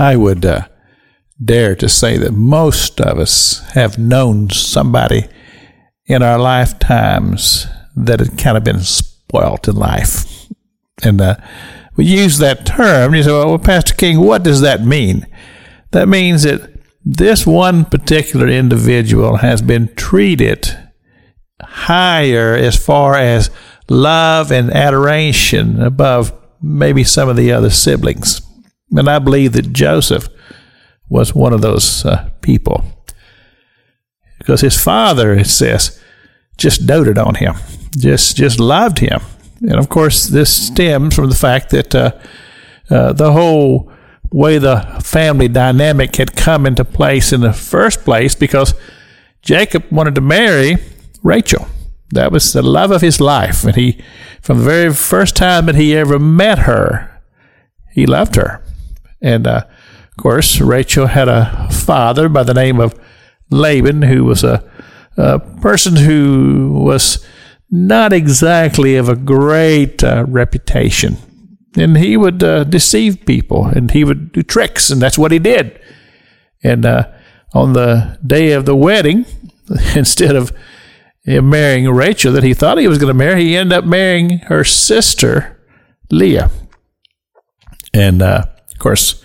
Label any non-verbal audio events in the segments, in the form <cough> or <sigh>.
I would uh, dare to say that most of us have known somebody in our lifetimes that had kind of been spoilt in life. And uh, we use that term. You say, well, Pastor King, what does that mean? That means that this one particular individual has been treated higher as far as love and adoration above maybe some of the other siblings. And I believe that Joseph was one of those uh, people. Because his father, it says, just doted on him, just just loved him. And of course, this stems from the fact that uh, uh, the whole way the family dynamic had come into place in the first place because Jacob wanted to marry Rachel. That was the love of his life. And he, from the very first time that he ever met her, he loved her. And uh, of course, Rachel had a father by the name of Laban, who was a, a person who was not exactly of a great uh, reputation. And he would uh, deceive people and he would do tricks, and that's what he did. And uh, on the day of the wedding, <laughs> instead of marrying Rachel that he thought he was going to marry, he ended up marrying her sister, Leah. And uh, course,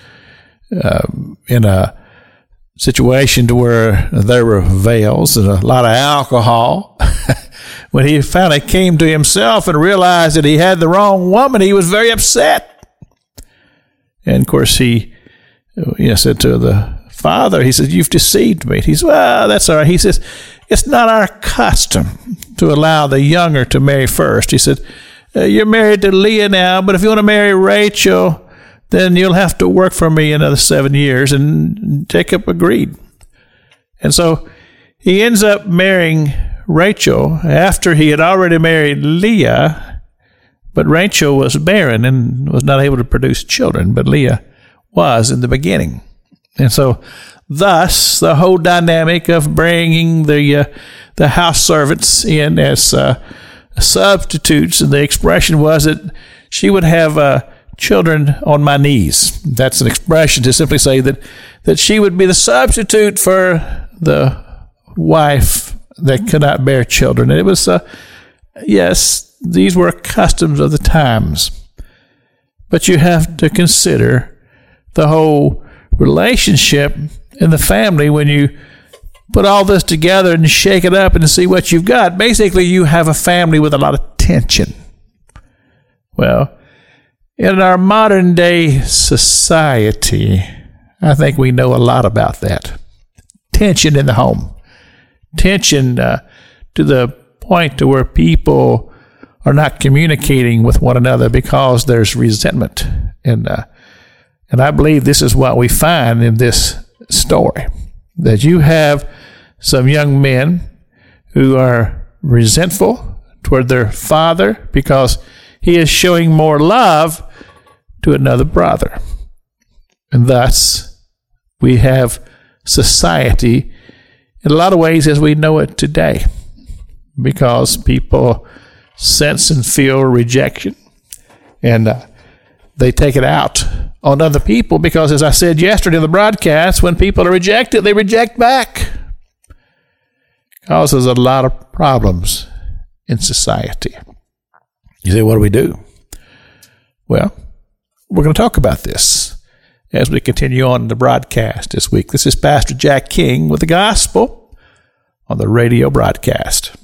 uh, in a situation to where there were veils and a lot of alcohol, <laughs> when he finally came to himself and realized that he had the wrong woman, he was very upset. And of course, he you know, said to the father, he said, You've deceived me. He said, Well, that's all right. He says, It's not our custom to allow the younger to marry first. He said, uh, You're married to Leah now, but if you want to marry Rachel, then you'll have to work for me another seven years. And Jacob agreed. And so he ends up marrying Rachel after he had already married Leah, but Rachel was barren and was not able to produce children, but Leah was in the beginning. And so, thus, the whole dynamic of bringing the, uh, the house servants in as uh, substitutes, and the expression was that she would have uh, children on my knees. That's an expression to simply say that, that she would be the substitute for the wife that could not bear children. And it was, uh, yes, these were customs of the times. But you have to consider the whole relationship in the family when you put all this together and shake it up and see what you've got. Basically, you have a family with a lot of tension. Well, in our modern day society, I think we know a lot about that. Tension in the home. Tension uh, to the point to where people are not communicating with one another because there's resentment. And, uh, and I believe this is what we find in this story that you have some young men who are resentful toward their father because he is showing more love to another brother. And thus, we have society in a lot of ways as we know it today because people sense and feel rejection and uh, they take it out on other people because, as I said yesterday in the broadcast, when people are rejected, they reject back. Causes a lot of problems in society. You say, what do we do? Well, we're going to talk about this as we continue on the broadcast this week. This is Pastor Jack King with the gospel on the radio broadcast.